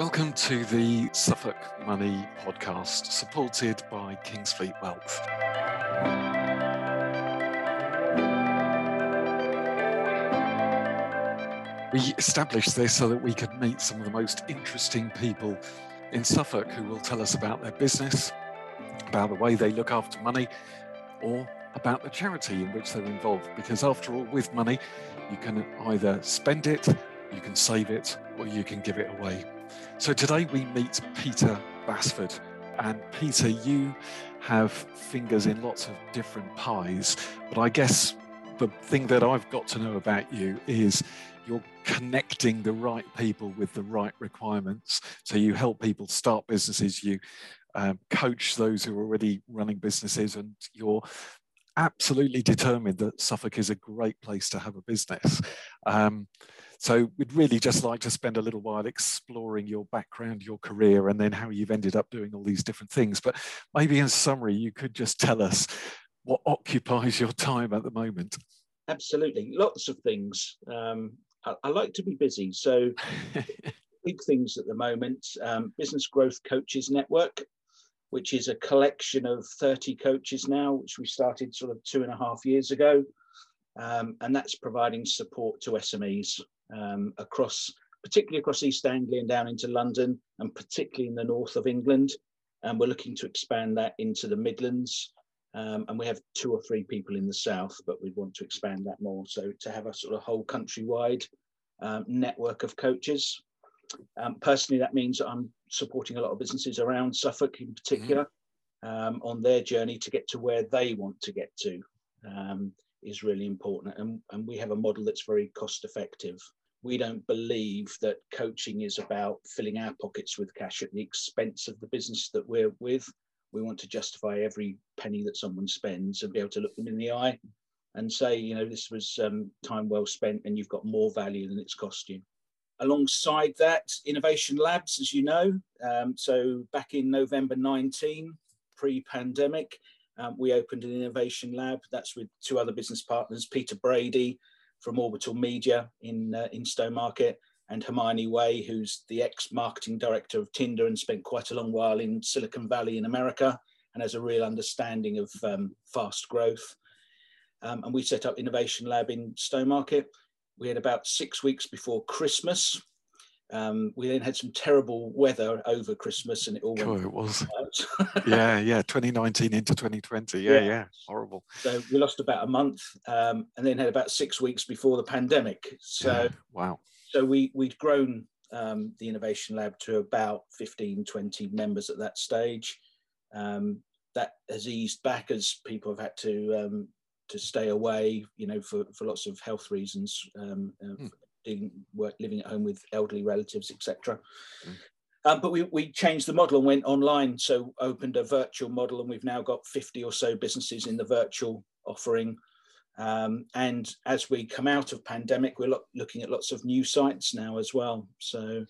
Welcome to the Suffolk Money podcast, supported by Kingsfleet Wealth. We established this so that we could meet some of the most interesting people in Suffolk who will tell us about their business, about the way they look after money, or about the charity in which they're involved. Because after all, with money, you can either spend it, you can save it, or you can give it away. So today we meet Peter Basford. And Peter, you have fingers in lots of different pies, but I guess the thing that I've got to know about you is you're connecting the right people with the right requirements. So you help people start businesses, you um, coach those who are already running businesses, and you're absolutely determined that Suffolk is a great place to have a business. Um, so we'd really just like to spend a little while exploring your background, your career, and then how you've ended up doing all these different things. But maybe in summary, you could just tell us what occupies your time at the moment. Absolutely, lots of things. Um, I, I, like to be busy, so big things at the moment. Um, Business Growth Coaches Network, which is a collection of 30 coaches now, which we started sort of two and a half years ago. Um, and that's providing support to SMEs um, across, particularly across East Anglia and down into London, and particularly in the north of England. And we're looking to expand that into the Midlands. Um, and we have two or three people in the south, but we want to expand that more. So to have a sort of whole countrywide um, network of coaches. Um, personally, that means I'm supporting a lot of businesses around Suffolk in particular mm-hmm. on their journey to get to where they want to get to um, is really important. And, and we have a model that's very cost effective we don't believe that coaching is about filling our pockets with cash at the expense of the business that we're with. We want to justify every penny that someone spends and be able to look them in the eye and say, you know, this was um, time well spent and you've got more value than it's cost you. Alongside that, Innovation Labs, as you know, um, so back in November 19, pre pandemic, um, we opened an innovation lab. That's with two other business partners, Peter Brady from Orbital Media in uh, in Stowmarket, and Hermione Way, who's the ex-marketing director of Tinder and spent quite a long while in Silicon Valley in America and has a real understanding of um, fast growth. Um, and we set up Innovation Lab in Stowmarket. We had about six weeks before Christmas. Um, we then had some terrible weather over Christmas, and it all went. it was. yeah, yeah, 2019 into 2020. Yeah, yeah, yeah, horrible. So we lost about a month, um, and then had about six weeks before the pandemic. So yeah. wow. So we we'd grown um, the innovation lab to about 15, 20 members at that stage. Um, that has eased back as people have had to um, to stay away, you know, for, for lots of health reasons, um, uh, hmm doing work, living at home with elderly relatives, etc. Mm. Um, but we, we changed the model and went online. So opened a virtual model, and we've now got 50 or so businesses in the virtual offering. Um, and as we come out of pandemic, we're lo- looking at lots of new sites now as well. So,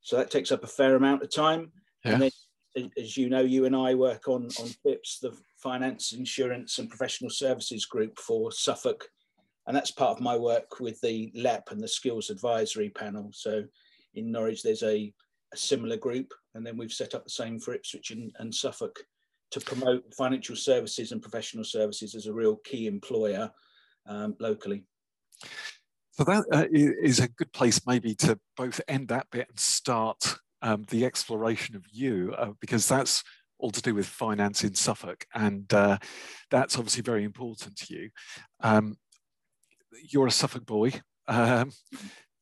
so that takes up a fair amount of time. Yeah. And then, as you know, you and I work on on FIPS, the Finance, Insurance, and Professional Services Group for Suffolk and that's part of my work with the LEP and the Skills Advisory Panel. So in Norwich, there's a, a similar group, and then we've set up the same for Ipswich and, and, Suffolk to promote financial services and professional services as a real key employer um, locally. So that uh, is a good place maybe to both end that bit and start um, the exploration of you, uh, because that's all to do with finance in Suffolk, and uh, that's obviously very important to you. Um, you're a Suffolk boy. Um,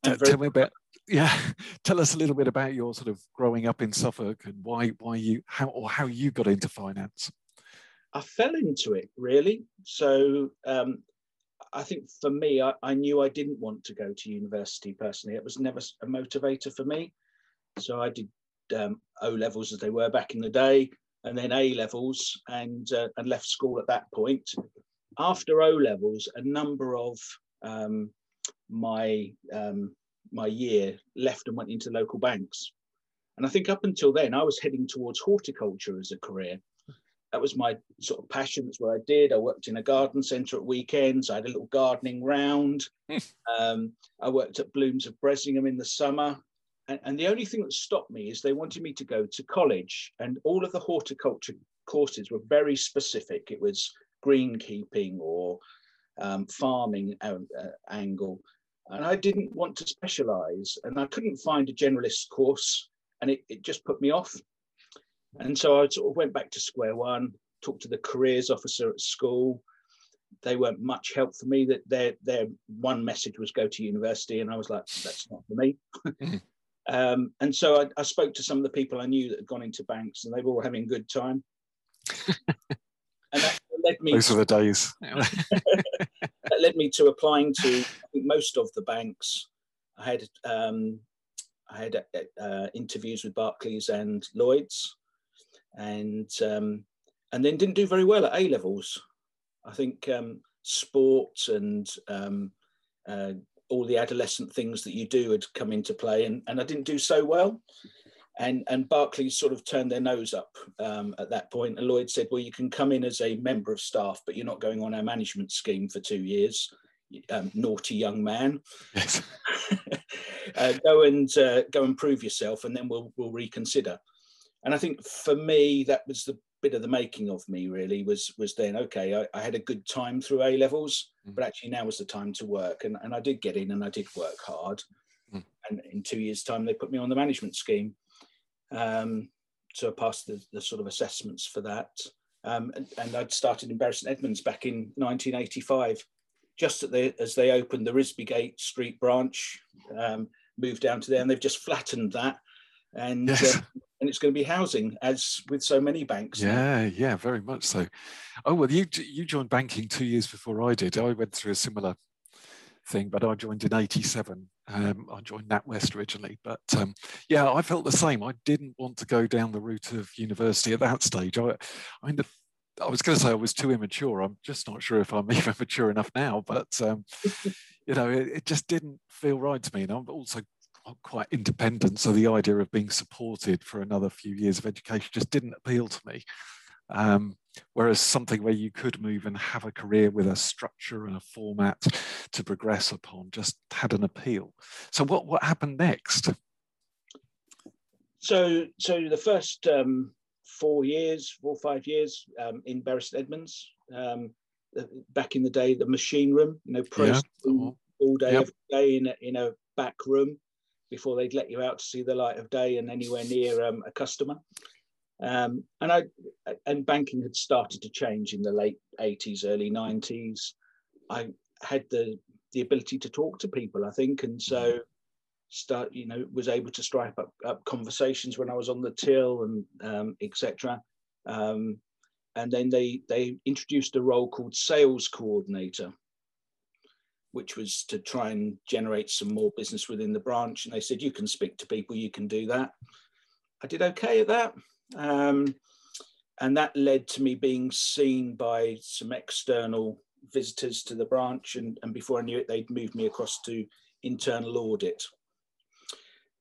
tell me about yeah. Tell us a little bit about your sort of growing up in Suffolk and why why you how or how you got into finance. I fell into it really. So um, I think for me, I, I, knew I didn't want to go to university personally. It was never a motivator for me. So I did um, O levels as they were back in the day, and then A levels, and uh, and left school at that point. After O levels, a number of um, my um, my year left and went into local banks. And I think up until then, I was heading towards horticulture as a career. That was my sort of passion. That's what I did. I worked in a garden centre at weekends. I had a little gardening round. um, I worked at Blooms of Bressingham in the summer. and, and the only thing that stopped me is they wanted me to go to college, and all of the horticulture courses were very specific. It was greenkeeping or um, farming uh, uh, angle, and I didn't want to specialize, and I couldn't find a generalist course, and it, it just put me off. And so I sort of went back to square one, talked to the careers officer at school. They weren't much help for me. That their their one message was go to university, and I was like, that's not for me. Mm-hmm. um, and so I, I, spoke to some of the people I knew that had gone into banks, and they were all having a good time. and that led me. Those were the days. that led me to applying to most of the banks. I had um, I had uh, interviews with Barclays and Lloyd's, and um, and then didn't do very well at A levels. I think um, sport and um, uh, all the adolescent things that you do had come into play, and, and I didn't do so well. And and Barclays sort of turned their nose up um, at that point, and Lloyd said, "Well, you can come in as a member of staff, but you're not going on our management scheme for two years." Um, naughty young man. Yes. uh, go and uh, go and prove yourself, and then we'll we'll reconsider. And I think for me, that was the bit of the making of me really was was then okay I, I had a good time through A levels mm. but actually now was the time to work and, and I did get in and I did work hard mm. and in two years time they put me on the management scheme um, so I passed the, the sort of assessments for that um, and, and, I'd started in Bury St Edmunds back in 1985 just the, as they opened the Risbygate Street branch um, moved down to there and they've just flattened that and yes. uh, and it's going to be housing, as with so many banks. Yeah, yeah, very much so. Oh well, you you joined banking two years before I did. I went through a similar thing, but I joined in '87. Um, I joined NatWest originally, but um, yeah, I felt the same. I didn't want to go down the route of university at that stage. I, I mean, the, I was going to say I was too immature. I'm just not sure if I'm even mature enough now, but um, you know, it, it, just didn't feel right to me. And I'm also quite independent. So the idea of being supported for another few years of education just didn't appeal to me. Whereas something where you could move and have a career with a structure and a format to progress upon just had an appeal. So what what happened next? So so the first um, four years, four or five years um, in Bury St Edmunds. Um, back in the day, the machine room, you know, yeah. all day, yep. every day in a, in a back room before they'd let you out to see the light of day and anywhere near um, a customer. Um, and I and banking had started to change in the late 80s, early 90s. I had the the ability to talk to people, I think, and so start you know was able to strike up, up conversations when I was on the till and um, etc. Um, and then they they introduced a role called sales coordinator, which was to try and generate some more business within the branch. And they said, you can speak to people, you can do that. I did okay at that. Um, and that led to me being seen by some external visitors to the branch. And, and before I knew it, they'd moved me across to internal audit.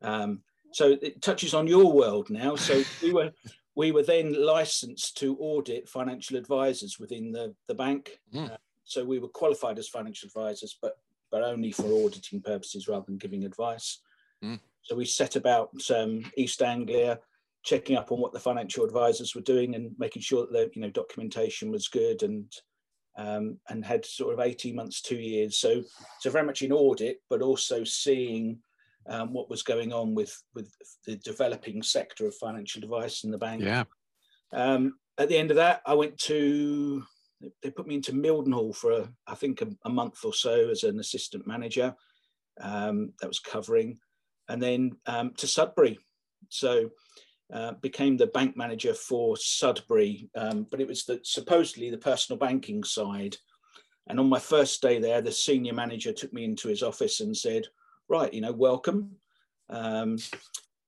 Um, so it touches on your world now. So we were we were then licensed to audit financial advisors within the, the bank. Mm. Uh, so we were qualified as financial advisors, but but only for auditing purposes rather than giving advice. Mm. So we set about um, East Anglia, checking up on what the financial advisors were doing and making sure that the you know documentation was good and um, and had sort of 18 months, two years. So so very much in audit, but also seeing um, what was going on with with the developing sector of financial advice in the bank. Yeah. Um, at the end of that, I went to they put me into Mildenhall for a, I think a, a, month or so as an assistant manager. Um, that was covering, and then um, to Sudbury. So uh, became the bank manager for Sudbury, um, but it was the, supposedly the personal banking side. And on my first day there, the senior manager took me into his office and said, "Right, you know, welcome. Um,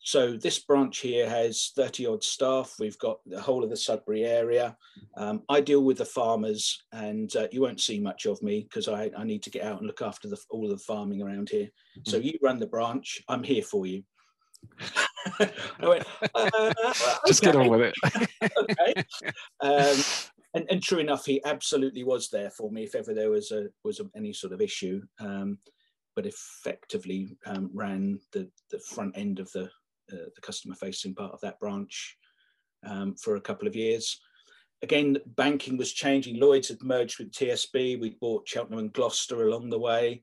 so this branch here has 30 odd staff. We've got the whole of the Sudbury area. Um, I deal with the farmers and uh, you won't see much of me because I, I, need to get out and look after the, all the farming around here. Mm-hmm. So you run the branch, I'm here for you. I went, uh, okay. just get on with it. okay. Um, and, and, true enough, he absolutely was there for me if ever there was a was a, any sort of issue. Um, but effectively um, ran the, the front end of the, uh, the customer facing part of that branch um, for a couple of years. Again, banking was changing. Lloyds had merged with TSB. We bought Cheltenham and Gloucester along the way.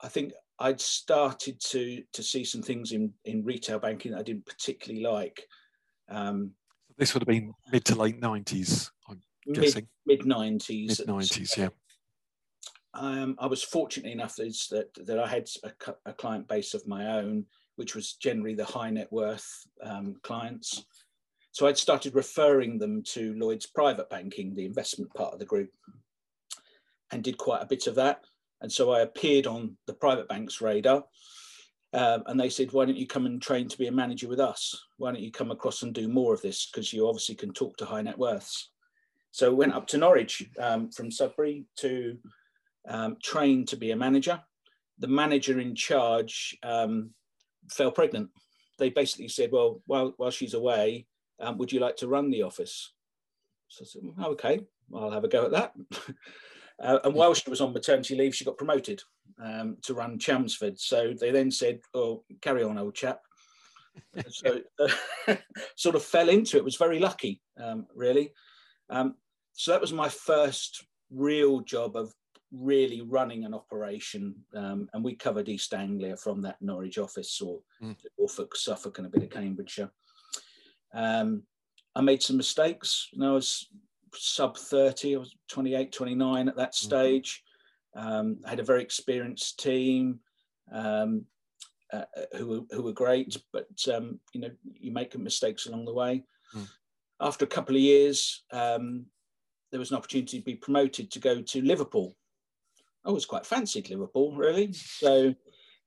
I think I'd started to to see some things in in retail banking that I didn't particularly like. Um, this would have been mid to late nineties, I'm mid, guessing. Mid nineties. Mid nineties, yeah. Um, I was fortunate enough that that I had a, a, client base of my own, which was generally the high net worth um, clients. So I'd started referring them to Lloyd's private banking, the investment part of the group, and did quite a bit of that. And so I appeared on the private bank's radar. Um, and they said, why don't you come and train to be a manager with us? Why don't you come across and do more of this? Because you obviously can talk to high net worths. So went up to Norwich um, from Sudbury to um, train to be a manager. The manager in charge um, fell pregnant. They basically said, well, while, while she's away, um, would you like to run the office? So I said, okay, I'll have a go at that. uh, and while she was on maternity leave, she got promoted um, to run Chelmsford. So they then said, oh, carry on, old chap. so uh, sort of fell into it, was very lucky, um, really. Um, so that was my first real job of really running an operation. Um, and we covered East Anglia from that Norwich office or mm. Norfolk, Suffolk, and a bit of Cambridgeshire. Um, I made some mistakes. You know, I was sub 30, I was 28, 29 at that mm-hmm. stage. Um, I had a very experienced team um, uh, who, were, who were great, but um, you know, you make mistakes along the way. Mm. After a couple of years, um, there was an opportunity to be promoted to go to Liverpool. I was quite fancied Liverpool, really. So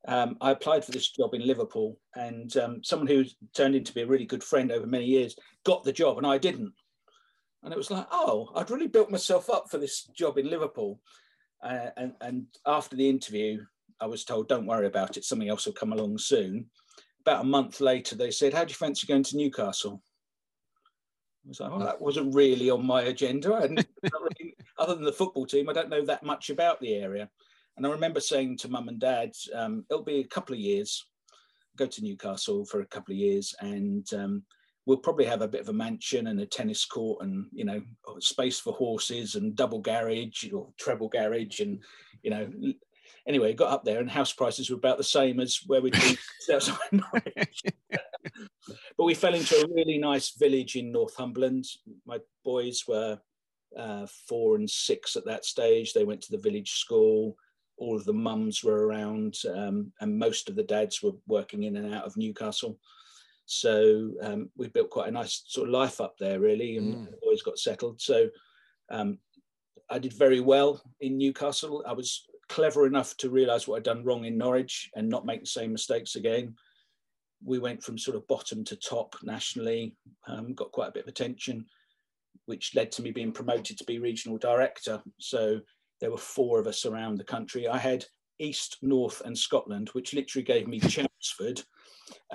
um, I applied for this job in Liverpool, and um, someone who turned into be a really good friend over many years got the job, and I didn't. And it was like, oh, I'd really built myself up for this job in Liverpool. Uh, and, and after the interview, I was told, don't worry about it, something else will come along soon. About a month later, they said, how do you fancy going to Newcastle? I was like, well, that wasn't really on my agenda. other than the football team, I don't know that much about the area. And I remember saying to mum and dad, um, it'll be a couple of years, go to Newcastle for a couple of years, and um, we'll probably have a bit of a mansion and a tennis court and, you know, space for horses and double garage or treble garage. And, you know, anyway, got up there and house prices were about the same as where we'd be outside Norwich. but we fell into a really nice village in Northumberland. My boys were uh, four and six at that stage. They went to the village school all of the mums were around, um, and most of the dads were working in and out of Newcastle. So um, we built quite a nice sort of life up there, really, and mm. the boys got settled. So um, I did very well in Newcastle. I was clever enough to realise what I'd done wrong in Norwich and not make the same mistakes again. We went from sort of bottom to top nationally, um, got quite a bit of attention, which led to me being promoted to be regional director. So there were four of us around the country. I had East, North, and Scotland, which literally gave me Chelmsford,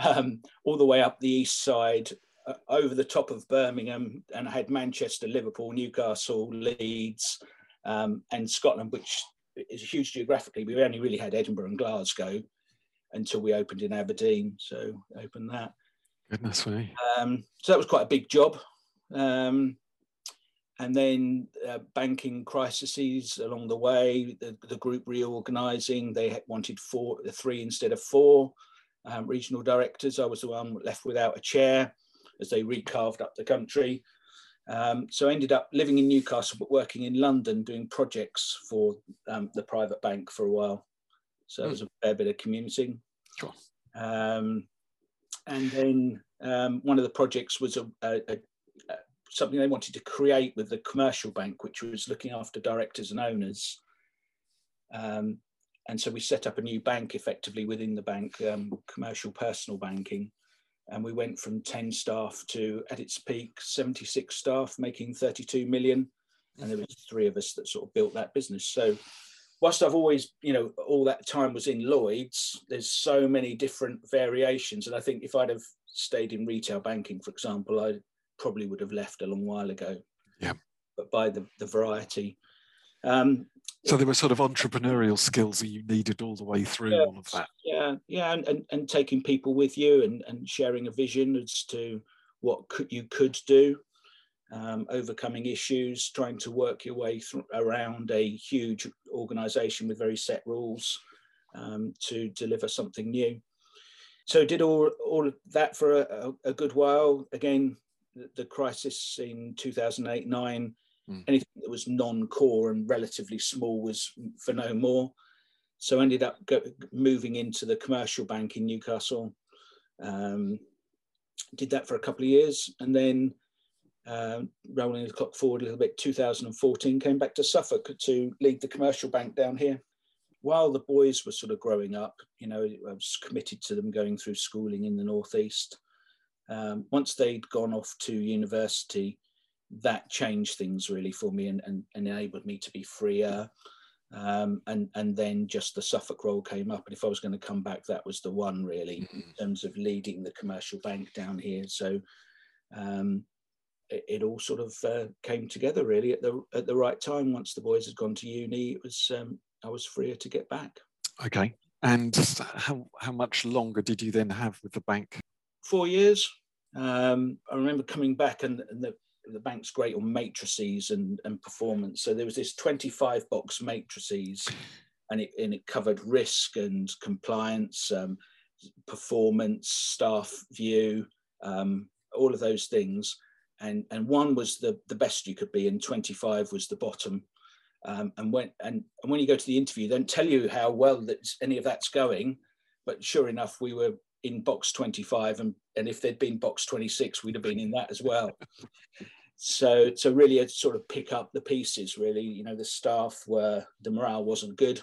um, all the way up the east side, uh, over the top of Birmingham, and I had Manchester, Liverpool, Newcastle, Leeds, um, and Scotland, which is huge geographically. We only really had Edinburgh and Glasgow until we opened in Aberdeen. So opened that. Goodness me. Um, so that was quite a big job. Um, and then uh, banking crises along the way, the, the group reorganizing, they wanted four, three instead of four um, regional directors. I was the one left without a chair as they recarved up the country. Um, so I ended up living in Newcastle, but working in London, doing projects for um, the private bank for a while. So mm. it was a fair bit of commuting. Sure. Um, and then um, one of the projects was a, a, a something they wanted to create with the commercial bank, which was looking after directors and owners. And so we set up a new bank effectively within the bank, um, commercial personal banking. And we went from 10 staff to, at its peak, 76 staff, making 32 million. And there was three of us that sort of built that business. So whilst I've always, you know, all that time was in Lloyd's, there's so many different variations. And I think if I'd have stayed in retail banking, for example, I probably would have left a long while ago. Yeah. But by the, the variety. Um, So there were sort of entrepreneurial skills that you needed all the way through yeah, all of that. Yeah, yeah, and, and, and taking people with you and, and sharing a vision as to what could you could do, um, overcoming issues, trying to work your way through, around a huge organisation with very set rules um, to deliver something new. So did all all of that for a, a good while. Again, the, the crisis in 2008 nine Mm. Anything that was non-core and relatively small was for no more. So ended up go, moving into the commercial bank in Newcastle. Um, did that for a couple of years, and then uh, rolling the clock forward a little bit, 2014 came back to Suffolk to lead the commercial bank down here. While the boys were sort of growing up, you know, I was committed to them going through schooling in the northeast. Um, once they'd gone off to university, that changed things really for me and, and, and enabled me to be freer. Um, and and then just the Suffolk role came up, and if I was going to come back, that was the one really mm-hmm. in terms of leading the commercial bank down here. So um, it, it, all sort of uh, came together really at the at the right time. Once the boys had gone to uni, it was um, I was freer to get back. Okay, and how how much longer did you then have with the bank? Four years. Um, I remember coming back and, and the the bank's great on matrices and, and performance. So there was this 25 box matrices and it, and it covered risk and compliance, um, performance, staff view, um, all of those things. And, and one was the, the best you could be and 25 was the bottom. Um, and when and, and when you go to the interview, they don't tell you how well that any of that's going. But sure enough, we were in box 25 and, and if there'd been box 26 we'd have been in that as well so so really sort of pick up the pieces really you know the staff were the morale wasn't good.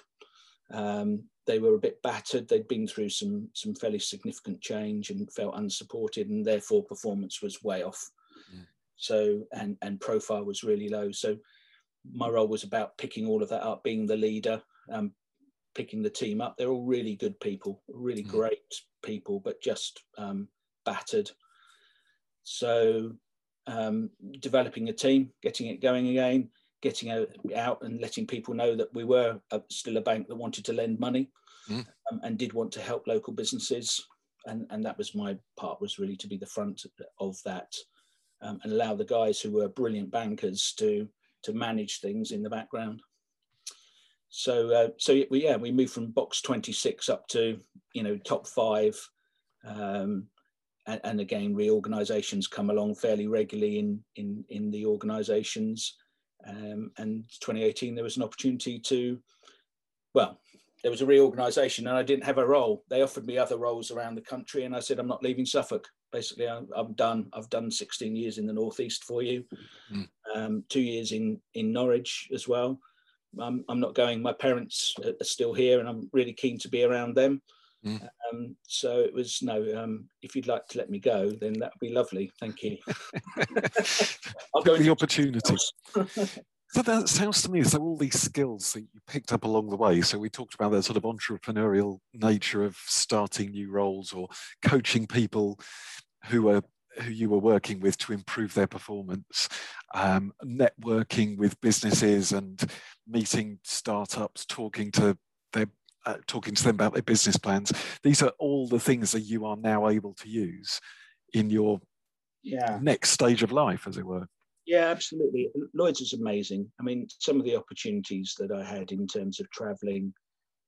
Um, they were a bit battered. They'd been through some some fairly significant change and felt unsupported and therefore performance was way off. Mm. so and and profile was really low. So my role was about picking all of that up being the leader um, picking the team up. They're all really good people really mm. great people but just um, battered. So um, developing a team, getting it going again, getting out and letting people know that we were a, still a bank that wanted to lend money mm. um, and did want to help local businesses. And, and that was my part was really to be the front of that um, and allow the guys who were brilliant bankers to to manage things in the background. So uh, so we, yeah we moved from box 26 up to you know top five um, and, and again, reorganisations come along fairly regularly in in in the organisations. Um, and 2018, there was an opportunity to, well, there was a reorganisation, and I didn't have a role. They offered me other roles around the country, and I said, I'm not leaving Suffolk. Basically, I'm, I'm done. I've done 16 years in the northeast for you, mm. um, two years in in Norwich as well. I'm, I'm not going. My parents are still here, and I'm really keen to be around them. Mm. Um, so it was no. Um, if you'd like to let me go, then that would be lovely. Thank you. I'll go the opportunity. so that sounds to me as though all these skills that you picked up along the way. So we talked about that sort of entrepreneurial nature of starting new roles or coaching people who are who you were working with to improve their performance, um, networking with businesses and meeting startups, talking to their uh, talking to them about their business plans. These are all the things that you are now able to use in your yeah. next stage of life, as it were. Yeah, absolutely. Lloyd's is amazing. I mean, some of the opportunities that I had in terms of traveling,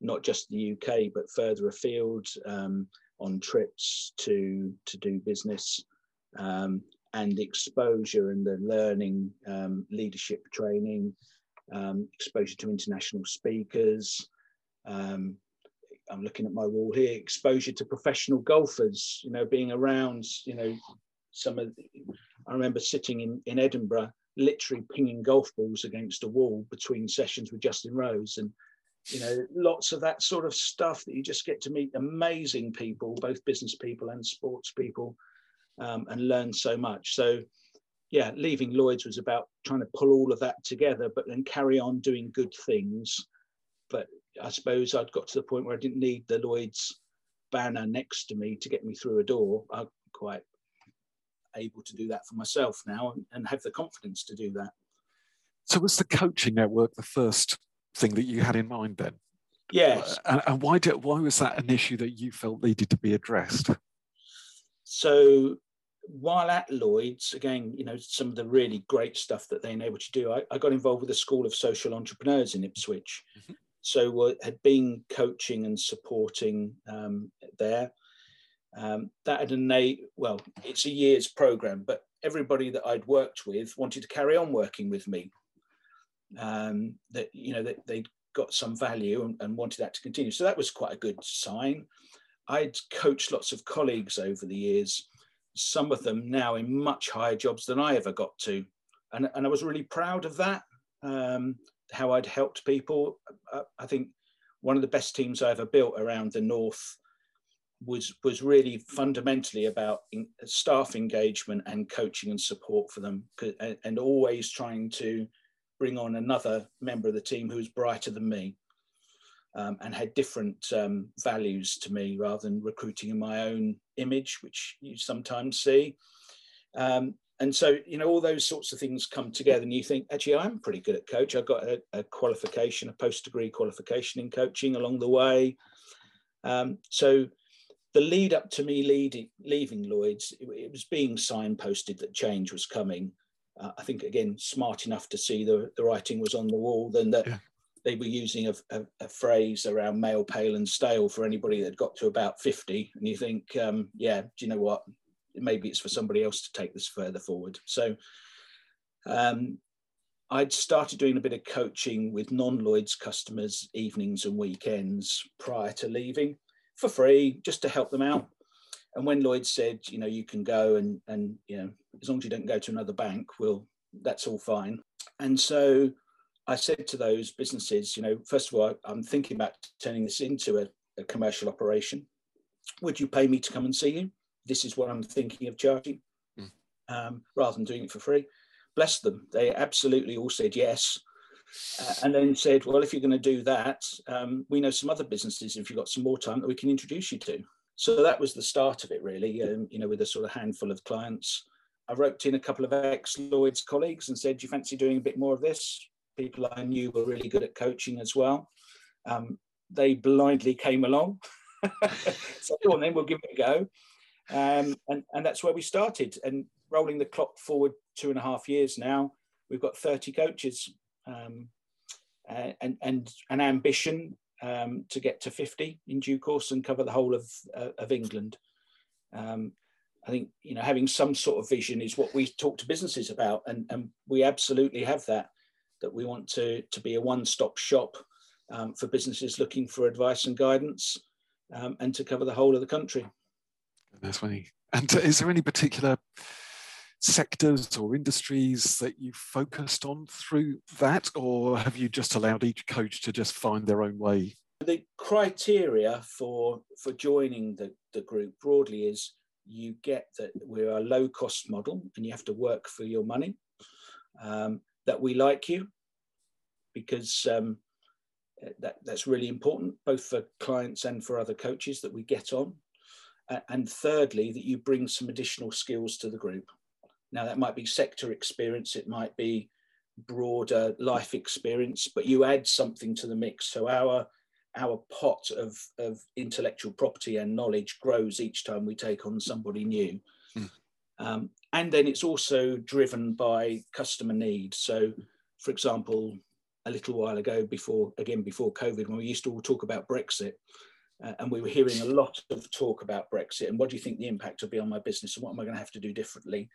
not just the UK, but further afield um, on trips to to do business, um, and exposure and the learning, um, leadership training, um, exposure to international speakers, um, I'm looking at my wall here, exposure to professional golfers, you know, being around, you know, some of, I remember sitting in, in Edinburgh, literally pinging golf balls against a wall between sessions with Justin Rose and, you know, lots of that sort of stuff that you just get to meet amazing people, both business people and sports people, um, and learn so much. So, yeah, leaving Lloyd's was about trying to pull all of that together, but then carry on doing good things, but I suppose I'd got to the point where I didn't need the Lloyd's banner next to me to get me through a door. I'm quite able to do that for myself now and, and have the confidence to do that. So was the coaching network the first thing that you had in mind then? Yes. And, and why did why was that an issue that you felt needed to be addressed? So while at Lloyd's, again, you know, some of the really great stuff that they enabled to do, I, I got involved with the School of Social Entrepreneurs in Ipswich. Mm-hmm. So uh, had been coaching and supporting um, there. Um, that had enabled, well, it's a year's program, but everybody that I'd worked with wanted to carry on working with me. Um, that, you know, that they'd got some value and, and wanted that to continue. So that was quite a good sign. I'd coached lots of colleagues over the years some of them now in much higher jobs than I ever got to. And, and I was really proud of that, um, how I'd helped people. I, I, think one of the best teams I ever built around the North was, was really fundamentally about in, staff engagement and coaching and support for them, and, and always trying to bring on another member of the team who was brighter than me um, and had different um, values to me rather than recruiting in my own image, which you sometimes see. Um, and so, you know, all those sorts of things come together, and you think, actually, I'm pretty good at coach. I've got a, a qualification, a post degree qualification in coaching along the way. Um, so, the lead up to me leading, leaving Lloyd's, it, it, was being signposted that change was coming. Uh, I think again, smart enough to see the, the writing was on the wall, then that yeah they were using a, a, a, phrase around male, pale, and stale for anybody that got to about 50. And you think, um, yeah, do you know what? Maybe it's for somebody else to take this further forward. So um, I'd started doing a bit of coaching with non Lloyd's customers, evenings and weekends prior to leaving for free, just to help them out. And when Lloyd said, you know, you can go and, and, you know, as long as you don't go to another bank, well, that's all fine. And so I said to those businesses, you know, first of all, I'm thinking about turning this into a, a commercial operation. Would you pay me to come and see you? This is what I'm thinking of charging, mm. um, rather than doing it for free. Bless them. They absolutely all said yes. Uh, and then said, well, if you're going to do that, um, we know some other businesses, if you've got some more time, that we can introduce you to. So that was the start of it, really, um, you know, with a sort of handful of clients. I roped in a couple of ex Lloyd's colleagues and said, do you fancy doing a bit more of this? people I knew were really good at coaching as well. Um, they blindly came along. so go on then, we'll give it a go. Um, and, and that's where we started. And rolling the clock forward two and a half years now, we've got 30 coaches um, and, and an ambition um, to get to 50 in due course and cover the whole of, uh, of England. Um, I think you know having some sort of vision is what we talk to businesses about, and, and we absolutely have that that we want to, to be a one-stop shop um, for businesses looking for advice and guidance um, and to cover the whole of the country. That's funny. And is there any particular sectors or industries that you focused on through that, or have you just allowed each coach to just find their own way? The criteria for for joining the, the group broadly is you get that we're a low cost model and you have to work for your money. Um, that we like you because um, that, that's really important, both for clients and for other coaches that we get on. And thirdly, that you bring some additional skills to the group. Now, that might be sector experience, it might be broader life experience, but you add something to the mix. So our our pot of, of intellectual property and knowledge grows each time we take on somebody new. Mm. Um, and then it's also driven by customer need. So, for example, a little while ago, before again before COVID, when we used to all talk about Brexit, uh, and we were hearing a lot of talk about Brexit and what do you think the impact will be on my business and what am I going to have to do differently?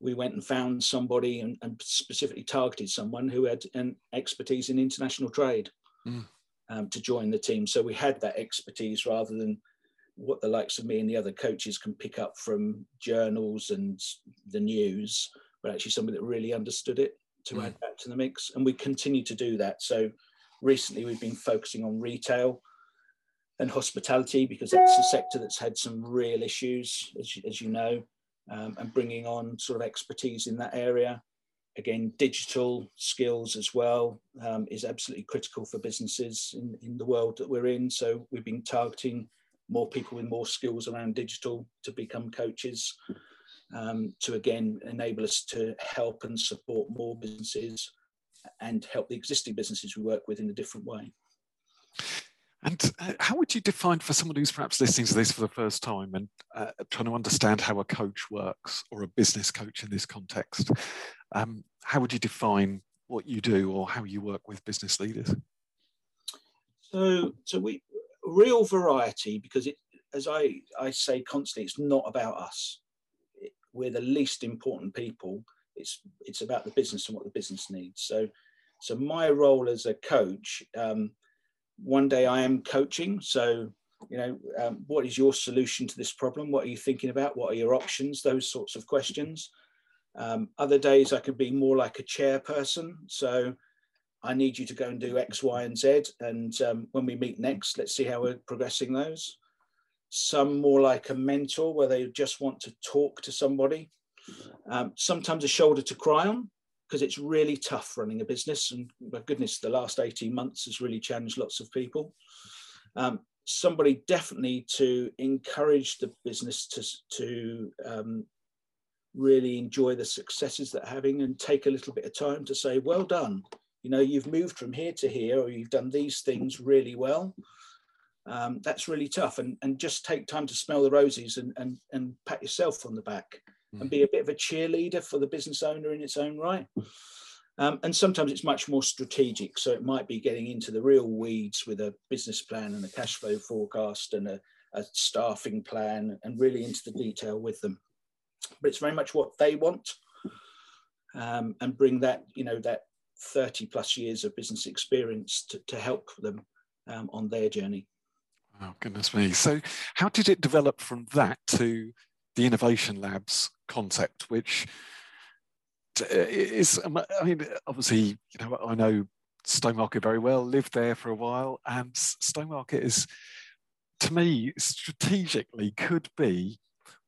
We went and found somebody and, and specifically targeted someone who had an expertise in international trade mm. um, to join the team. So we had that expertise rather than what the likes of me and the other coaches can pick up from journals and the news, but actually somebody that really understood it to mm. add that to the mix. And we continue to do that. So recently we've been focusing on retail and hospitality because that's a sector that's had some real issues, as you, as you know, um, and bringing on sort of expertise in that area. Again, digital skills as well um, is absolutely critical for businesses in, in the world that we're in. So we've been targeting more people with more skills around digital to become coaches um, to again enable us to help and support more businesses and help the existing businesses we work with in a different way. And uh, how would you define for someone who's perhaps listening to this for the first time and uh, trying to understand how a coach works or a business coach in this context? Um, how would you define what you do or how you work with business leaders? So, so we real variety because it, as I, I say constantly, it's not about us. We're the least important people. It's it's about the business and what the business needs. So, so my role as a coach. Um, one day I am coaching. So, you know, um, what is your solution to this problem? What are you thinking about? What are your options? Those sorts of questions. Um, other days I could be more like a chairperson. So I need you to go and do X, Y, and Z. And um, when we meet next, let's see how we're progressing those. Some more like a mentor where they just want to talk to somebody. Um, sometimes a shoulder to cry on because it's really tough running a business. And my goodness, the last 18 months has really challenged lots of people. Um, somebody definitely to encourage the business to, to um, really enjoy the successes that having and take a little bit of time to say, well done. You know, you've moved from here to here, or you've done these things really well. Um, that's really tough. And, and just take time to smell the roses and, and, and pat yourself on the back. And be a bit of a cheerleader for the business owner in its own right. Um, and sometimes it's much more strategic. So it might be getting into the real weeds with a business plan and a cash flow forecast and a, a staffing plan and really into the detail with them but it's very much what they want um, and bring that you know that 30 plus years of business experience to, to help them um, on their journey oh goodness me so how did it develop from that to the innovation labs concept which uh, is um, i mean obviously you know i know stowmarket very well lived there for a while and stowmarket is to me strategically could be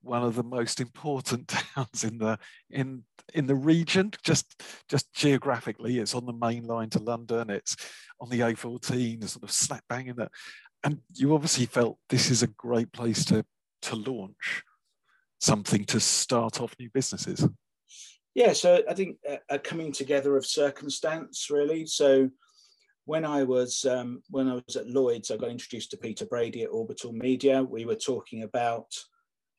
one of the most important towns in the in in the region. Just just geographically it's on the main line to london it's on the a14 sort of slap bang in there and you obviously felt this is a great place to to launch something to start off new businesses yeah so i think a, coming together of circumstance really so when I was um, when I was at Lloyd's, I got introduced to Peter Brady at Orbital Media. We were talking about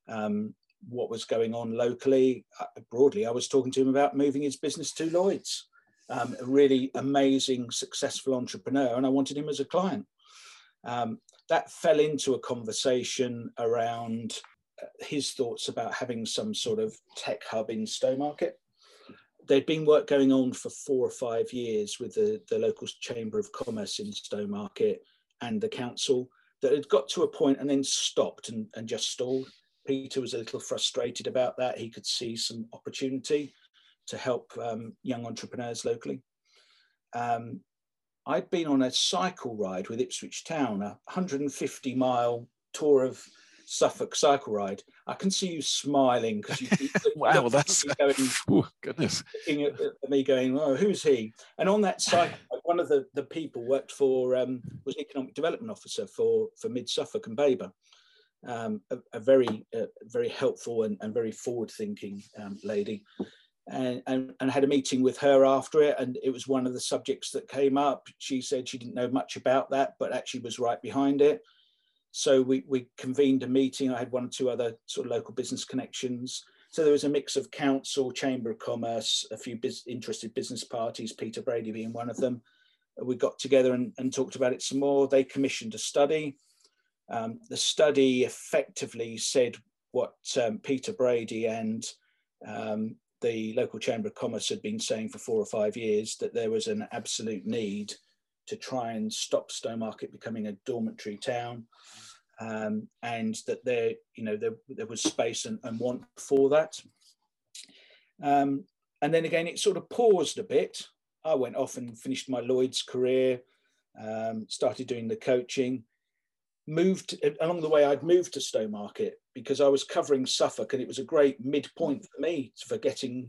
um, what was going on locally. Uh, broadly, I was talking to him about moving his business to Lloyd's. Um, a really amazing, successful entrepreneur, and I wanted him as a client. Um, that fell into a conversation around his thoughts about having some sort of tech hub in Stowmarket. There'd been work going on for four or five years with the, the local Chamber of Commerce in Stowmarket and the council that had got to a point and then stopped and, and just stalled. Peter was a little frustrated about that. He could see some opportunity to help um, young entrepreneurs locally. Um, I'd been on a cycle ride with Ipswich Town, a 150 mile tour of Suffolk cycle ride. I can see you smiling because you. wow, that's going, oh, goodness. Looking at, at, me, going, "Oh, who's he?" And on that cycle, one of the, the people worked for um, was an economic development officer for for Mid Suffolk and Babergh um, a, a, very uh, very helpful and, and very forward thinking um, lady and, and, and had a meeting with her after it and it was one of the subjects that came up she said she didn't know much about that but actually was right behind it so we, we convened a meeting. I had one or two other sort of local business connections. So there was a mix of council chamber of commerce a few interested business parties peter brady being one of them. We got together and, and talked about it some more. They commissioned a study. Um, the study effectively said what um, Peter Brady and um, the local Chamber of Commerce had been saying for four or five years that there was an absolute need to try and stop Stowmarket becoming a dormitory town, um, and that there, you know, there, there was space and, and want for that. Um, and then again, it sort of paused a bit. I went off and finished my Lloyd's career, um, started doing the coaching, moved along the way i'd moved to stowmarket because i was covering suffolk and it was a great midpoint for me for getting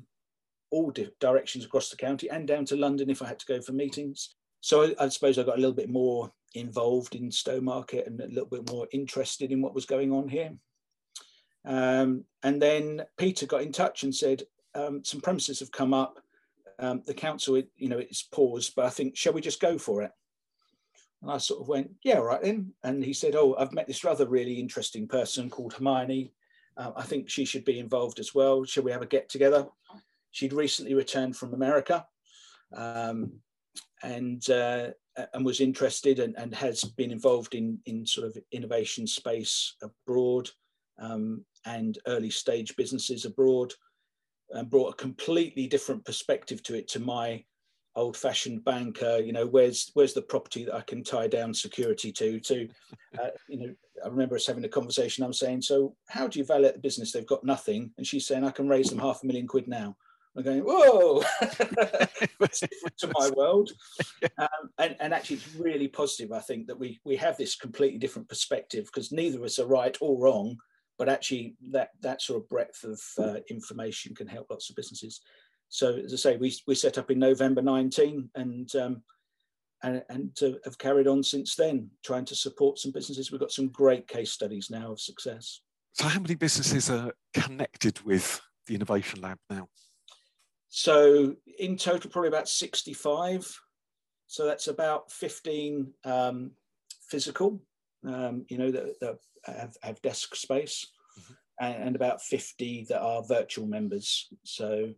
all directions across the county and down to london if i had to go for meetings so I, I suppose i got a little bit more involved in stowmarket and a little bit more interested in what was going on here um, and then peter got in touch and said um, some premises have come up um, the council, you know, it's paused, but I think, shall we just go for it? And I sort of went, yeah, right then. And he said, oh, I've met this other really interesting person called Hermione. Uh, I think she should be involved as well. Shall we have a get together? She'd recently returned from America um, and uh, and was interested and, and has been involved in, in sort of innovation space abroad um, and early stage businesses abroad and brought a completely different perspective to it to my old fashioned banker you know where's where's the property that i can tie down security to to uh, you know i remember us having a conversation i'm saying so how do you value the business? They've got nothing. And she's saying i can raise them half a million quid now i'm going whoa That's different to my world um, and, and actually it's really positive i think that we we have this completely different perspective because neither of us are right or wrong but actually that that sort of breadth of uh, information can help lots of businesses. So as I say, we, we set up in November 19 and um, and, and uh, have carried on since then, trying to support some businesses. We've got some great case studies now of success. So how many businesses are connected with the Innovation Lab now? So in total, probably about 65. So that's about 15 um, physical, um, you know, that, that have, have desk space, mm-hmm. and, and, about 50 that are virtual members. So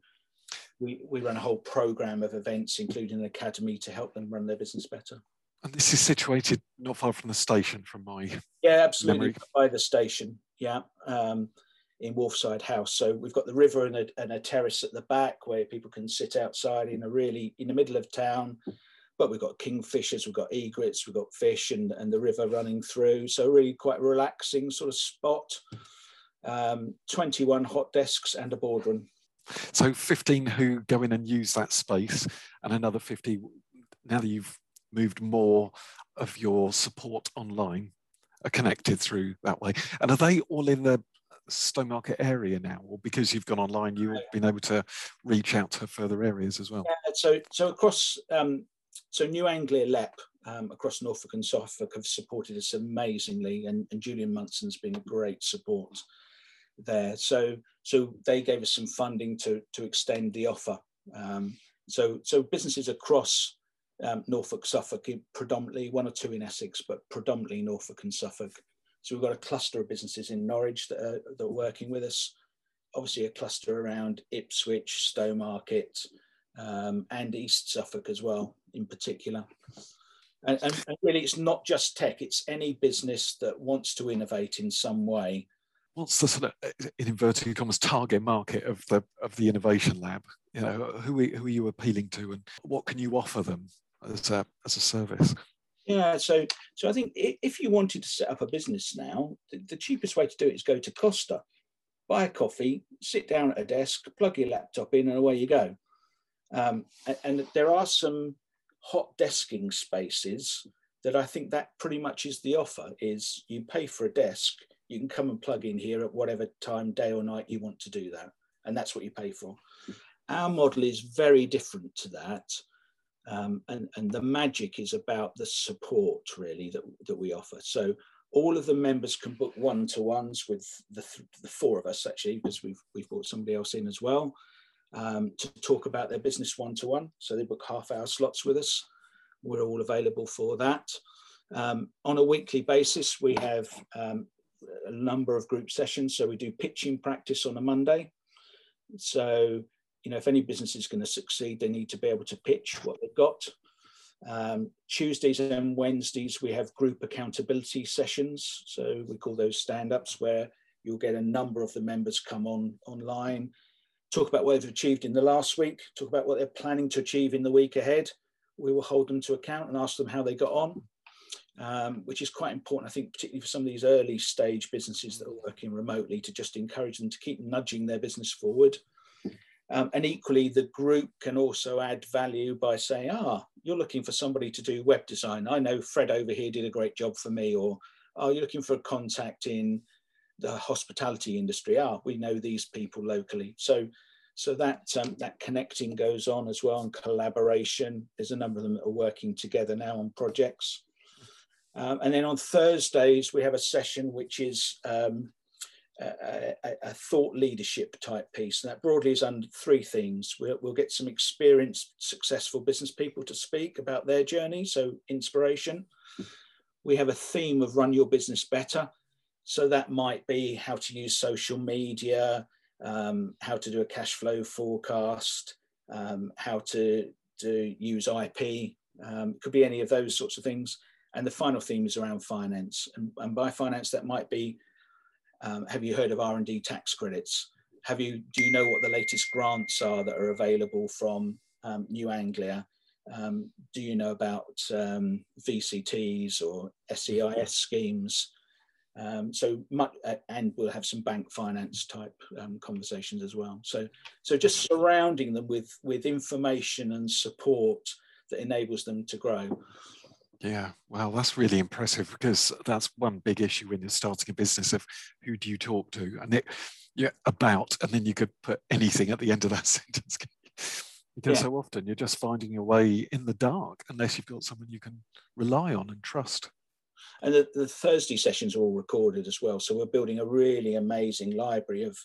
we, we run a whole program of events, including an academy, to help them run their business better. And this is situated not far from the station, from my yeah, absolutely memory. by the station. Yeah, um, in Wolfside House. So we've got the river and a, and a terrace at the back where people can sit outside in a really in the middle of town but we've got kingfishers, we've got egrets, we've got fish and, and the river running through. So really quite relaxing sort of spot. Um, 21 hot desks and a boardroom. So 15 who go in and use that space and another 50 now that you've moved more of your support online are connected through that way. And are they all in the Stowmarket area now, or because you've gone online, you've been able to reach out to further areas as well? Yeah, so so across um, so New Anglia LEP um, across Norfolk and Suffolk have supported us amazingly, and, and Julian Munson's been a great support there. So so they gave us some funding to to extend the offer. Um, so so businesses across um, Norfolk, Suffolk, predominantly one or two in Essex, but predominantly Norfolk and Suffolk. So we've got a cluster of businesses in Norwich that are, that are working with us. Obviously, a cluster around Ipswich, Stowmarket, um, and East Suffolk as well, in particular. And, and, and, really, it's not just tech; it's any business that wants to innovate in some way. What's the sort of, in inverted commas, target market of the of the innovation lab? You know, who are, who are you appealing to, and what can you offer them as a as a service? Yeah, so so I think if you wanted to set up a business now, the, the cheapest way to do it is go to Costa, buy a coffee, sit down at a desk, plug your laptop in, and away you go. Um, and, and, there are some hot desking spaces that I think that pretty much is the offer is you pay for a desk, you can come and plug in here at whatever time, day or night you want to do that. And that's what you pay for. Our model is very different to that. Um, and, and the magic is about the support really that, that we offer. So all of the members can book one-to-ones with the, th the four of us actually, because we've, we've brought somebody else in as well um, to talk about their business one to one. So they book half hour slots with us. We're all available for that. Um, on a weekly basis, we have um, a number of group sessions. So we do pitching practice on a Monday. So, you know, if any business is going to succeed, they need to be able to pitch what they've got. Um, Tuesdays and Wednesdays, we have group accountability sessions. So we call those stand ups where you'll get a number of the members come on online talk about what they've achieved in the last week, talk about what they're planning to achieve in the week ahead. We will hold them to account and ask them how they got on, um, which is quite important, I think, particularly for some of these early stage businesses that are working remotely to just encourage them to keep nudging their business forward. Um, and equally, the group can also add value by saying, ah, you're looking for somebody to do web design. I know Fred over here did a great job for me, or are oh, you looking for a contact in the hospitality industry Ah, We know these people locally. So so that um, that connecting goes on as well and collaboration. There's a number of them that are working together now on projects. Um, and then on Thursdays, we have a session which is um, a, a, thought leadership type piece. And that broadly is under three themes. We'll, we'll, get some experienced, successful business people to speak about their journey, so inspiration. We have a theme of run your business better. So that might be how to use social media, um, how to do a cash flow forecast, um, how to, to use IP. Um, could be any of those sorts of things. And the final theme is around finance. And, and by finance, that might be um, have you heard of R&D tax credits? Have you, do you know what the latest grants are that are available from um, New Anglia? Um, do you know about um, VCTs or SEIS schemes? Um, so much, uh, and we'll have some bank finance type um, conversations as well. So, so just surrounding them with with information and support that enables them to grow. Yeah, well, that's really impressive because that's one big issue when you're starting a business of who do you talk to, and it yeah about, and then you could put anything at the end of that sentence. Because yeah. so often you're just finding your way in the dark unless you've got someone you can rely on and trust. And the, the Thursday sessions are all recorded as well. So we're building a really amazing library of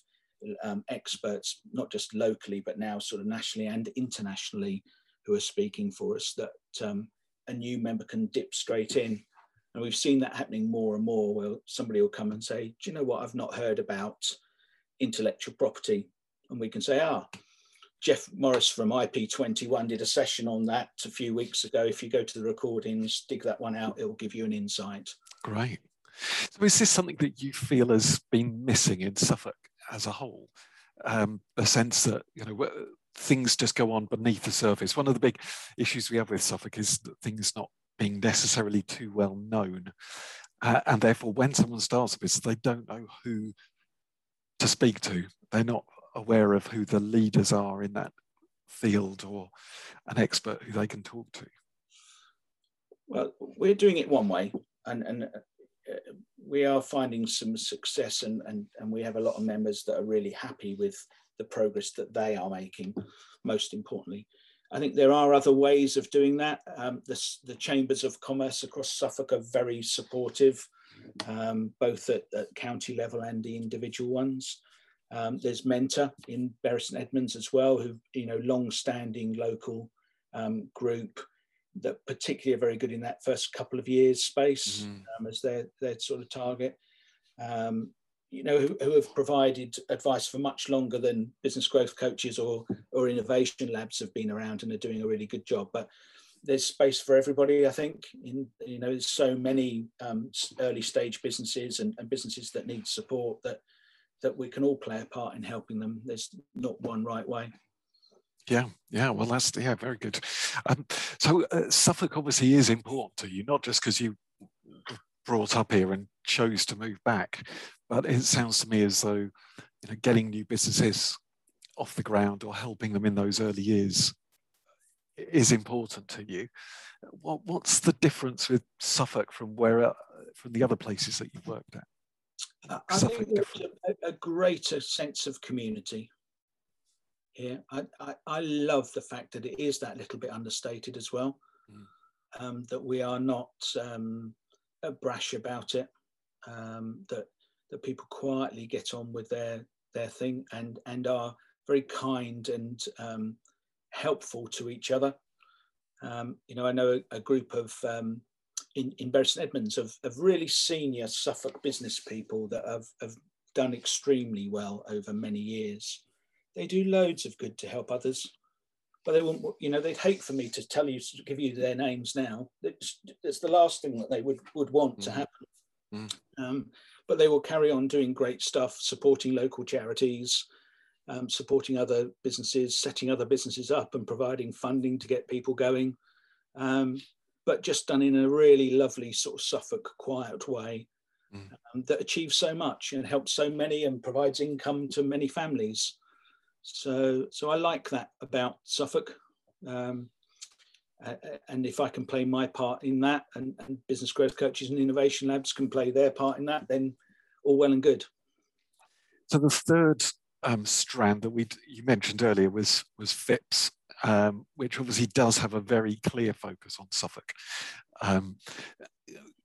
um, experts, not just locally, but now sort of nationally and internationally, who are speaking for us that um, a new member can dip straight in. And we've seen that happening more and more where somebody will come and say, Do you know what? I've not heard about intellectual property. And we can say, Ah, Jeff Morris from IP21 did a session on that a few weeks ago. If you go to the recordings, dig that one out, it'll give you an insight. Great. So, is this something that you feel has been missing in Suffolk as a whole? Um, a sense that you know things just go on beneath the surface. One of the big issues we have with Suffolk is that things not being necessarily too well known. Uh, and therefore, when someone starts a business, they don't know who to speak to. They're not aware of who the leaders are in that field or an expert who they can talk to. Well, we're doing it one way, and, and uh, we are finding some success, and, and, and we have a lot of members that are really happy with the progress that they are making, most importantly. I think there are other ways of doing that. Um, the, the, chambers of commerce across Suffolk are very supportive, um, both at, at, county level and the individual ones. Um, there's MENTA in Bury St Edmunds as well, who you know long-standing local um, group that particularly are very good in that first couple of years space mm-hmm. as their their sort of target. Um, you know, who, who, have provided advice for much longer than business growth coaches or, or innovation labs have been around and are doing a really good job. But there's space for everybody, I think. In you know, there's so many um, early stage businesses and, and, businesses that need support that that we can all play a part in helping them. There's not one right way. Yeah, yeah. Well, that's yeah, very good. Um, so uh, Suffolk obviously is important to you, not just because you brought up here and chose to move back, but it sounds to me as though you know, getting new businesses off the ground or helping them in those early years is important to you. What, what's the difference with Suffolk from where uh, from the other places that you've worked at? I think there's a, a, greater sense of community here. I, I, I, love the fact that it is that little bit understated as well. Mm. Um, that we are not um, brash about it. Um, that that people quietly get on with their their thing and and are very kind and um, helpful to each other. Um, you know, I know a, a group of um, in in Bury St Edmunds of, of really senior Suffolk business people that have, have done extremely well over many years. They do loads of good to help others, but they won't. You know, they'd hate for me to tell you to give you their names now. It's, it's the last thing that they would would want mm. to happen. Mm. Um, but they will carry on doing great stuff, supporting local charities, um, supporting other businesses, setting other businesses up, and providing funding to get people going. Um, but just done in a really lovely sort of Suffolk quiet way mm. um, that achieves so much and helps so many and provides income to many families. So, so I like that about Suffolk. Um, and if I can play my part in that, and, and, business growth coaches and innovation labs can play their part in that, then all well and good. So the third um, strand that we you mentioned earlier was was FIPS, um, which obviously does have a very clear focus on Suffolk. Um,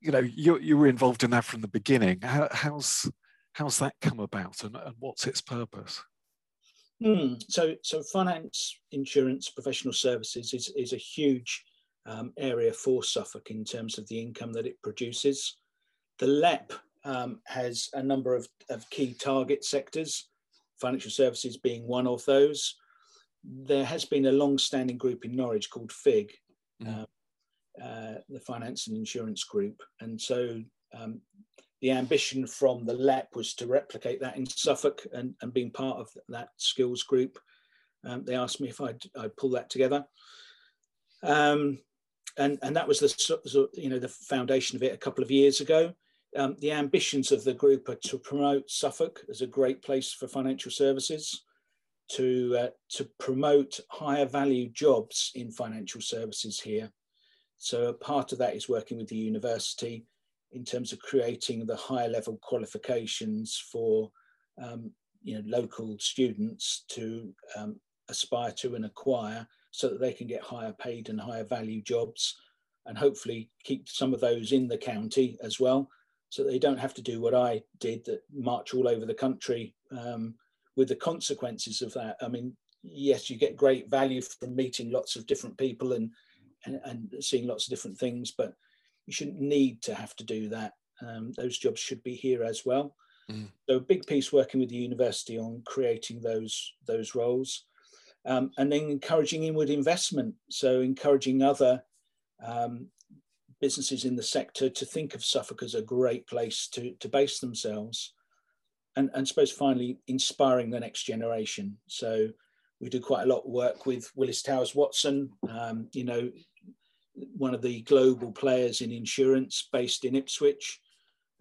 you know, you, you were involved in that from the beginning. How, how's how's that come about and, and what's its purpose? Hmm. So, so finance, insurance, professional services is, is a huge um, area for Suffolk in terms of the income that it produces. The LEP um, has a number of, of key target sectors, financial services being one of those. There has been a long-standing group in Norwich called FIG, mm. uh, uh, the Finance and Insurance Group, and so um, the ambition from the LEP was to replicate that in Suffolk and, and being part of that skills group. Um, they asked me if I'd, I'd pull that together. Um, and, and that was the, you know, the foundation of it a couple of years ago. Um, the ambitions of the group are to promote Suffolk as a great place for financial services, to, uh, to promote higher value jobs in financial services here. So a part of that is working with the university in terms of creating the higher level qualifications for um, you know local students to um, aspire to and acquire so that they can get higher paid and higher value jobs and hopefully keep some of those in the county as well so they don't have to do what I did that march all over the country um, with the consequences of that. I mean yes you get great value from meeting lots of different people and and, and seeing lots of different things but you shouldn't need to have to do that. Um, those jobs should be here as well. Mm. So a big piece working with the university on creating those those roles, um, and then encouraging inward investment. So encouraging other um, businesses in the sector to think of Suffolk as a great place to to base themselves, and and suppose finally inspiring the next generation. So we do quite a lot of work with Willis Towers Watson. Um, you know, one of the global players in insurance based in Ipswich.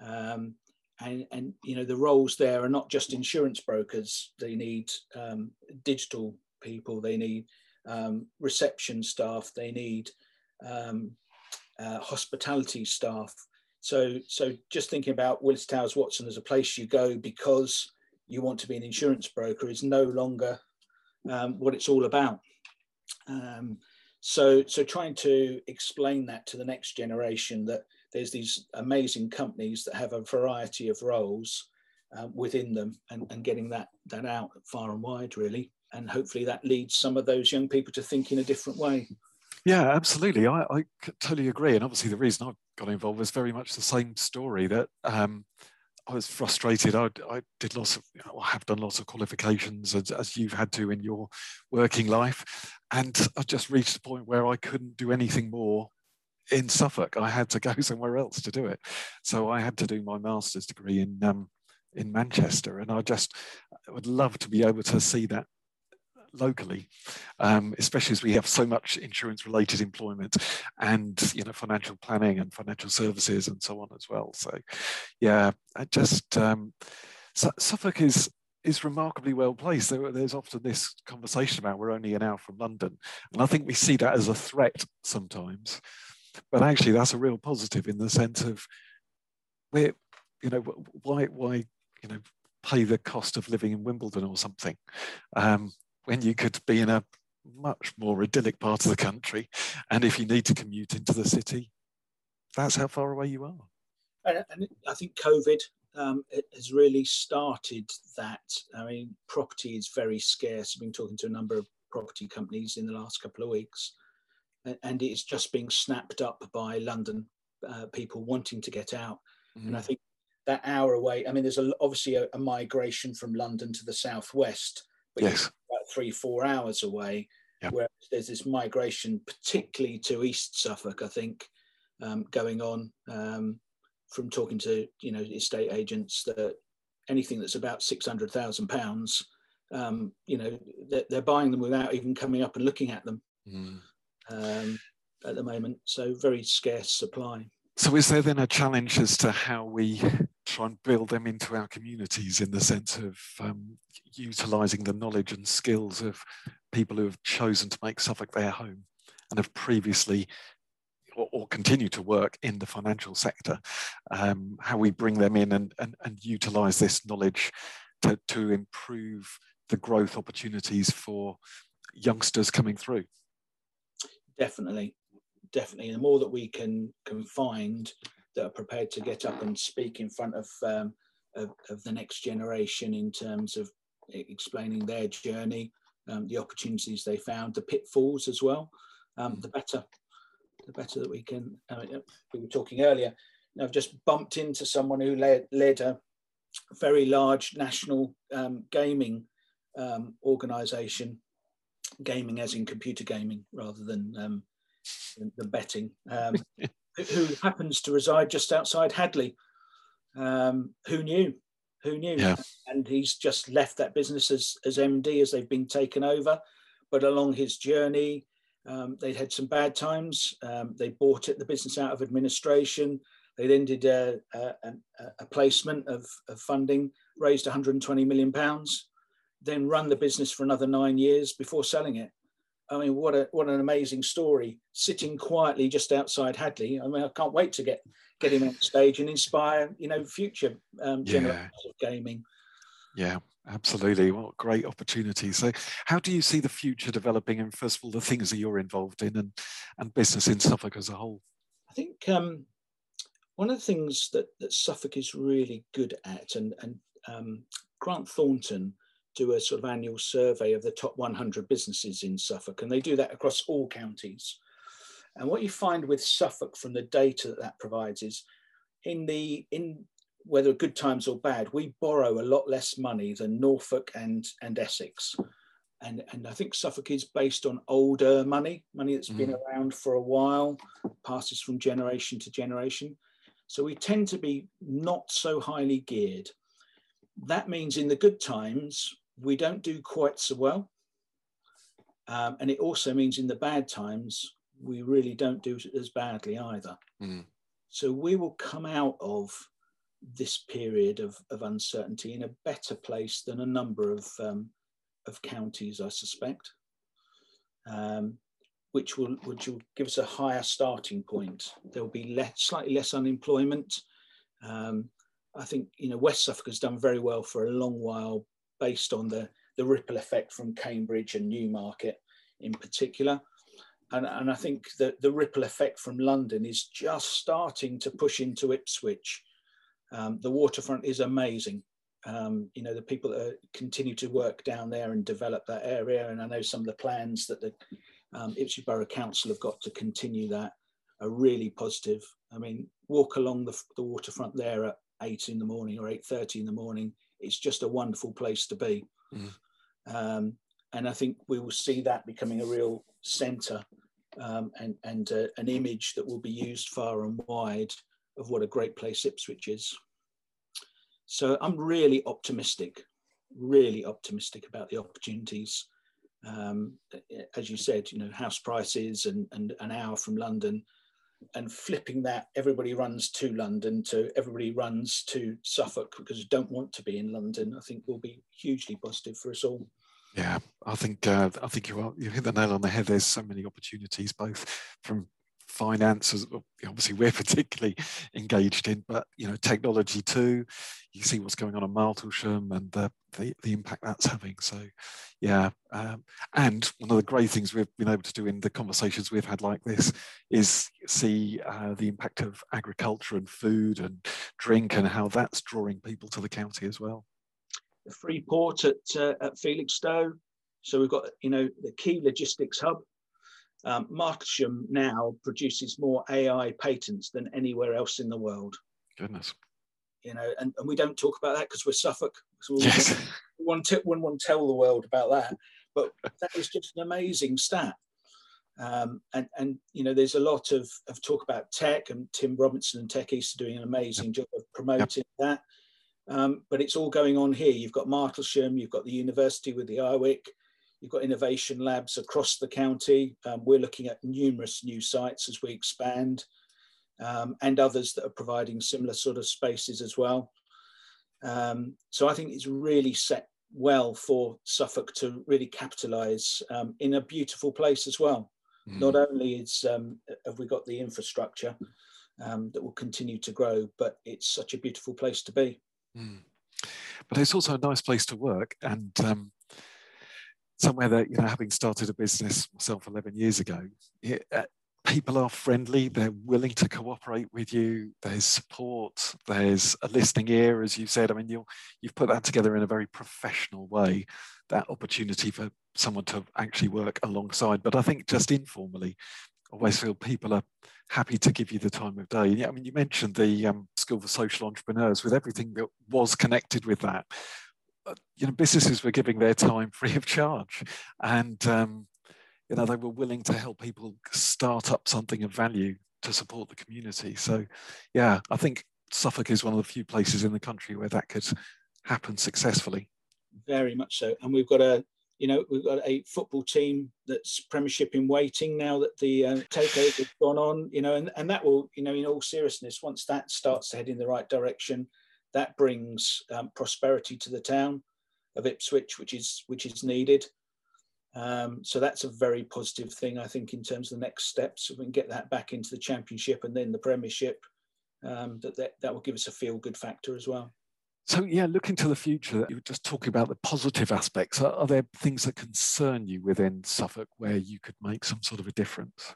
Um, and, and, you know, the roles there are not just insurance brokers. They need um, digital people. They need um, reception staff. They need um, uh, hospitality staff. So, so just thinking about Willis Towers Watson as a place you go because you want to be an insurance broker is no longer um, what it's all about. Um, so, so trying to explain that to the next generation that there's these amazing companies that have a variety of roles um, within them and, and getting that, that out far and wide really. And hopefully that leads some of those young people to think in a different way. Yeah, absolutely. I, I totally agree. And obviously, the reason I got involved was very much the same story that um, I was frustrated. I, I did lots of, you know, I have done lots of qualifications as, as, you've had to in your working life. And I just reached a point where I couldn't do anything more in Suffolk. I had to go somewhere else to do it. So I had to do my master's degree in, um, in Manchester. And I just would love to be able to see that locally, um, especially as we have so much insurance-related employment and you know financial planning and financial services and so on as well. So, yeah, I just um, Suffolk is is remarkably well placed. There, there's often this conversation about we're only an hour from London, and I think we see that as a threat sometimes. But actually, that's a real positive in the sense of we're, you know, why why you know pay the cost of living in Wimbledon or something. Um, when you could be in a much more idyllic part of the country. And if you need to commute into the city, that's how far away you are. And, and I think COVID um, has really started that. I mean, property is very scarce. I've been talking to a number of property companies in the last couple of weeks, and it's just being snapped up by London uh, people wanting to get out. Mm-hmm. And I think that hour away, I mean, there's a, obviously a, a migration from London to the southwest, but yes three, four hours away. Whereas there's this migration, particularly to East Suffolk, I think, um, going on um, from talking to you know estate agents that anything that's about six hundred thousand pounds, um, you know, they're, they're, buying them without even coming up and looking at them mm. at the moment. So very scarce supply. So is there then a challenge as to how we try and build them into our communities in the sense of um, utilizing the knowledge and skills of people who have chosen to make Suffolk their home and have previously or, or continue to work in the financial sector, um, how we bring them in and, and, and utilize this knowledge to, to improve the growth opportunities for youngsters coming through. Definitely, definitely. The more that we can can find that are prepared to get up and speak in front of um, of, of the next generation in terms of explaining their journey, um, the opportunities they found, the pitfalls as well, um, the better, the better that we can. Uh, we were talking earlier. I've just bumped into someone who led, led a very large national um, gaming um, organization, gaming as in computer gaming rather than um, than betting, um, who happens to reside just outside Hadleigh. Um, who knew? Who knew? Yeah. And he's just left that business as, as MD as they've been taken over. But along his journey, um, they'd had some bad times. Um, they bought it, the business out of administration. They then did a, a, a placement of, of, funding, raised 120 million pounds, then run the business for another nine years before selling it. I mean, what a what an amazing story! Sitting quietly just outside Hadleigh. I mean, I can't wait to get get him on stage and inspire, you know, future um, generations yeah. of gaming. Yeah, absolutely. What great opportunity. So, how do you see the future developing? And first of all, the things that you're involved in, and and business in Suffolk as a whole. I think um, one of the things that that Suffolk is really good at, and and um, Grant Thornton do a sort of annual survey of the top 100 businesses in Suffolk, and they do that across all counties. And what you find with Suffolk from the data that that provides is in the in whether good times or bad, we borrow a lot less money than Norfolk and and Essex. And, and I think Suffolk is based on older money, money that's mm. been around for a while, passes from generation to generation. So we tend to be not so highly geared. That means in the good times, we don't do quite so well. Um, and it also means in the bad times, we really don't do as badly either. Mm. So we will come out of this period of, of uncertainty in a better place than a number of, um, of counties, I suspect, um, which, will, which will give us a higher starting point. There will be less, slightly less unemployment. Um, I think you know West Suffolk has done very well for a long while based on the, the ripple effect from Cambridge and Newmarket in particular. And, and I think that the ripple effect from London is just starting to push into Ipswich. Um, the waterfront is amazing. Um, you know, the people that continue to work down there and develop that area. And I know some of the plans that the um, Ipswich Borough Council have got to continue that are really positive. I mean, walk along the, the waterfront there at eight in the morning or 8.30 in the morning it's just a wonderful place to be. Mm. Um, and I think we will see that becoming a real centre um, and, and uh, an image that will be used far and wide of what a great place Ipswich is. So I'm really optimistic, really optimistic about the opportunities. Um, as you said, you know, house prices and, and an hour from London and flipping that everybody runs to London to everybody runs to Suffolk because you don't want to be in London, I think will be hugely positive for us all. Yeah, I think uh, I think you are, you hit the nail on the head. There's so many opportunities, both from finance, as obviously we're particularly engaged in, but you know technology too. You see what's going on in Martlesham and the, the, the impact that's having. So, yeah. Um, and one of the great things we've been able to do in the conversations we've had like this is see uh, the impact of agriculture and food and drink and how that's drawing people to the county as well. The free port at, uh, at Felixstowe. So we've got, you know, the key logistics hub um, Martlesham now produces more AI patents than anywhere else in the world. Goodness. You know, and, and we don't talk about that because we're Suffolk. So we, yes. want to we want to tell the world about that. But that is just an amazing stat. Um, and, and you know, there's a lot of, of talk about tech, and Tim Robinson and Tech East are doing an amazing yep. job of promoting yep. that. Um, but it's all going on here. You've got Martlesham, you've got the university with the IWIC, You've got innovation labs across the county. Um, we're looking at numerous new sites as we expand um, and others that are providing similar sort of spaces as well. Um, so I think it's really set well for Suffolk to really capitalise um, in a beautiful place as well. Mm. Not only is um, have we got the infrastructure um, that will continue to grow, but it's such a beautiful place to be. Mm. But it's also a nice place to work, and um, somewhere that you know having started a business myself 11 years ago it, uh, people are friendly, they're willing to cooperate with you, there's support, there's a listening ear, as you said. I mean, you you've put that together in a very professional way, that opportunity for someone to actually work alongside. But I think just informally, I always feel people are happy to give you the time of day. Yeah, I mean, you mentioned the um, School for Social Entrepreneurs with everything that was connected with that. Uh, you know, businesses were giving their time free of charge, and um, you know they were willing to help people start up something of value to support the community. So, yeah, I think Suffolk is one of the few places in the country where that could happen successfully. Very much so, and we've got a you know we've got a football team that's Premiership in waiting now that the uh, takeover has gone on. You know, and and that will you know in all seriousness once that starts to head in the right direction, that brings um, prosperity to the town of Ipswich, which is which is needed. Um, so that's a very positive thing, I think, in terms of the next steps. If we can get that back into the championship and then the Premiership, um, that, that that will give us a feel good factor as well. So yeah, looking to the future, you were just talking about the positive aspects. Are, are there things that concern you within Suffolk where you could make some sort of a difference?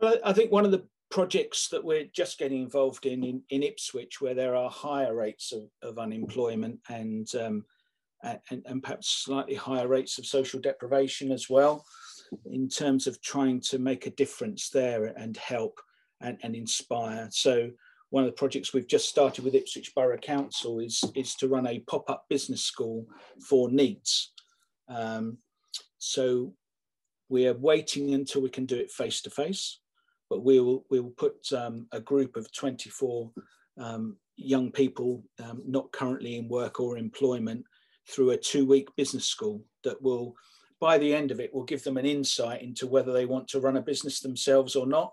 Well, I think one of the projects that we're just getting involved in in, in Ipswich, where there are higher rates of, of unemployment and, um, and, and perhaps slightly higher rates of social deprivation as well, in terms of trying to make a difference there and help and, and inspire. So one of the projects we've just started with Ipswich Borough Council is, is to run a pop-up business school for NEETs. Um, so we're waiting until we can do it face to face, but we will we will put um, a group of 24 um, young people um, not currently in work or employment through a two-week business school that will, by the end of it, will give them an insight into whether they want to run a business themselves or not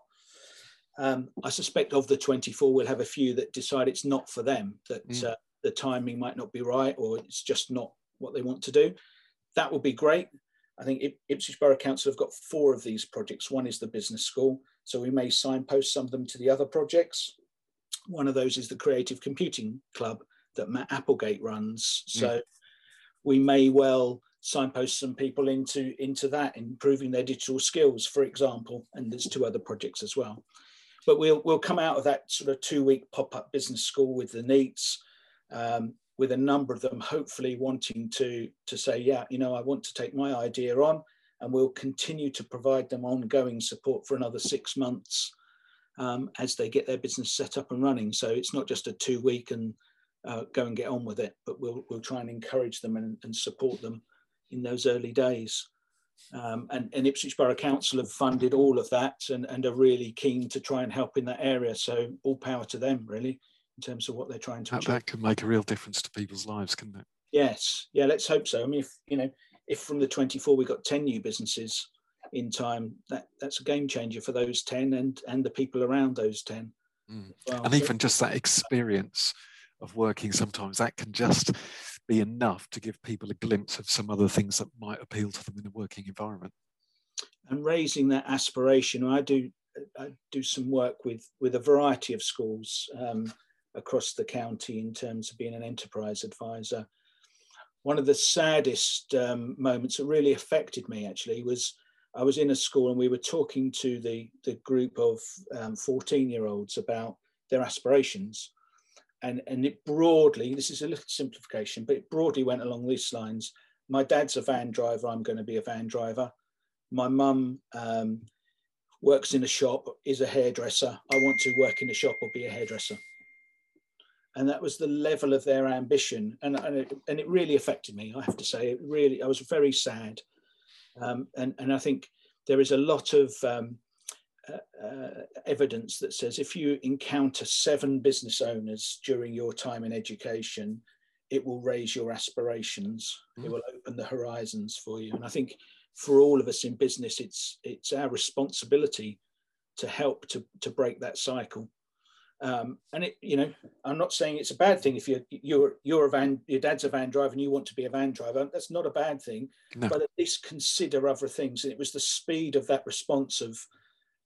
um, I suspect of the 24, we'll have a few that decide it's not for them, that mm. uh, the timing might not be right or it's just not what they want to do. That would be great. I think Ipswich Borough Council have got four of these projects. One is the business school, so we may signpost some of them to the other projects. One of those is the Creative Computing Club that Matt Applegate runs. Mm. So mm. we may well signpost some people into into that, improving their digital skills, for example. And there's two other projects as well but we'll we'll come out of that sort of two week pop up business school with the NEETs, um, with a number of them hopefully wanting to to say, yeah, you know, I want to take my idea on, and we'll continue to provide them ongoing support for another six months um, as they get their business set up and running. So it's not just a two week and uh, go and get on with it, but we'll we'll try and encourage them and, and support them in those early days. Um, and, and, Ipswich Borough Council have funded all of that and, and, are really keen to try and help in that area. So all power to them, really, in terms of what they're trying to that, achieve. That can make a real difference to people's lives, couldn't it? Yes. Yeah, let's hope so. I mean, if, you know, if from the 24 we got 10 new businesses in time, that, that's a game changer for those 10 and, and the people around those 10. Mm. Well, and even just that experience of working sometimes that can just be enough to give people a glimpse of some other things that might appeal to them in a working environment. And raising that aspiration, I do I do some work with with a variety of schools um, across the county in terms of being an enterprise advisor. One of the saddest um, moments that really affected me actually was I was in a school and we were talking to the the group of 14 um, year olds about their aspirations. And and it broadly this is a little simplification but it broadly went along these lines. My dad's a van driver i'm going to be a van driver. My mum um, works in a shop is a hairdresser. I want to work in a shop or be a hairdresser and that was the level of their ambition and, and, it, and it really affected me i have to say it really i was very sad um, and, and i think there is a lot of um, uh, evidence that says if you encounter seven business owners during your time in education, it will raise your aspirations. Mm. It will open the horizons for you. And I think for all of us in business, it's it's our responsibility to help to to break that cycle. Um, and it, you know, I'm not saying it's a bad thing if you're you're you're a van, your dad's a van driver, and you want to be a van driver. That's not a bad thing, no. but at least consider other things. And it was the speed of that response of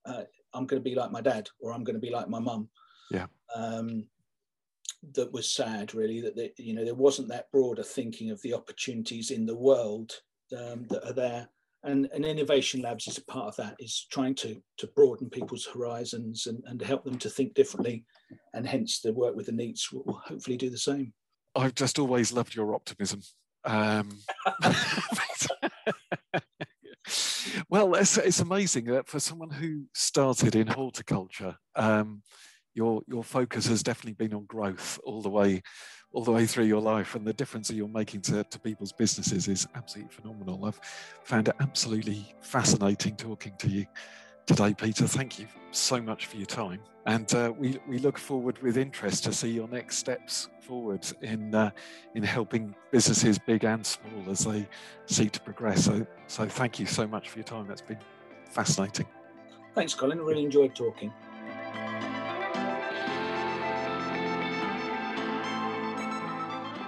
uh, I'm going to be like my dad or I'm going to be like my mum. Yeah. Um, that was sad, really. That they, you know there wasn't that broader thinking of the opportunities in the world um, that are there, and, and innovation labs is a part of that is trying to to broaden people's horizons and, and help them to think differently. And hence the work with the NEETs will hopefully do the same. I've just always loved your optimism. Um, well it's, it's amazing that for someone who started in horticulture um, your your focus has definitely been on growth all the way all the way through your life and the difference that you're making to, to people's businesses is absolutely phenomenal. I've found it absolutely fascinating talking to you today, Peter. Thank you so much for your time. And uh, we, we look forward with interest to see your next steps forward in, uh, in helping businesses, big and small, as they seek to progress. So, so thank you so much for your time. That's been fascinating. Thanks, Colin. Really enjoyed talking.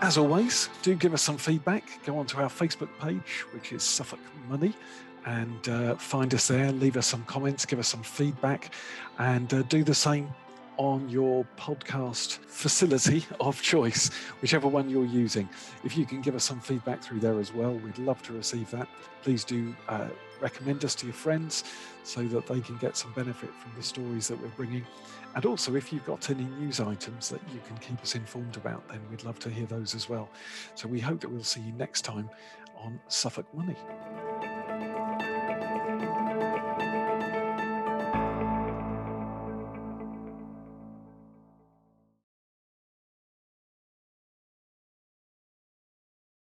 As always, do give us some feedback. Go onto our Facebook page, which is Suffolk Money, and uh, find us there. Leave us some comments, give us some feedback, and uh, do the same on your podcast facility of choice, whichever one you're using. If you can give us some feedback through there as well, we'd love to receive that. Please do uh, recommend us to your friends so that they can get some benefit from the stories that we're bringing. And also, if you've got any news items that you can keep us informed about, then we'd love to hear those as well. So we hope that we'll see you next time on Suffolk Money.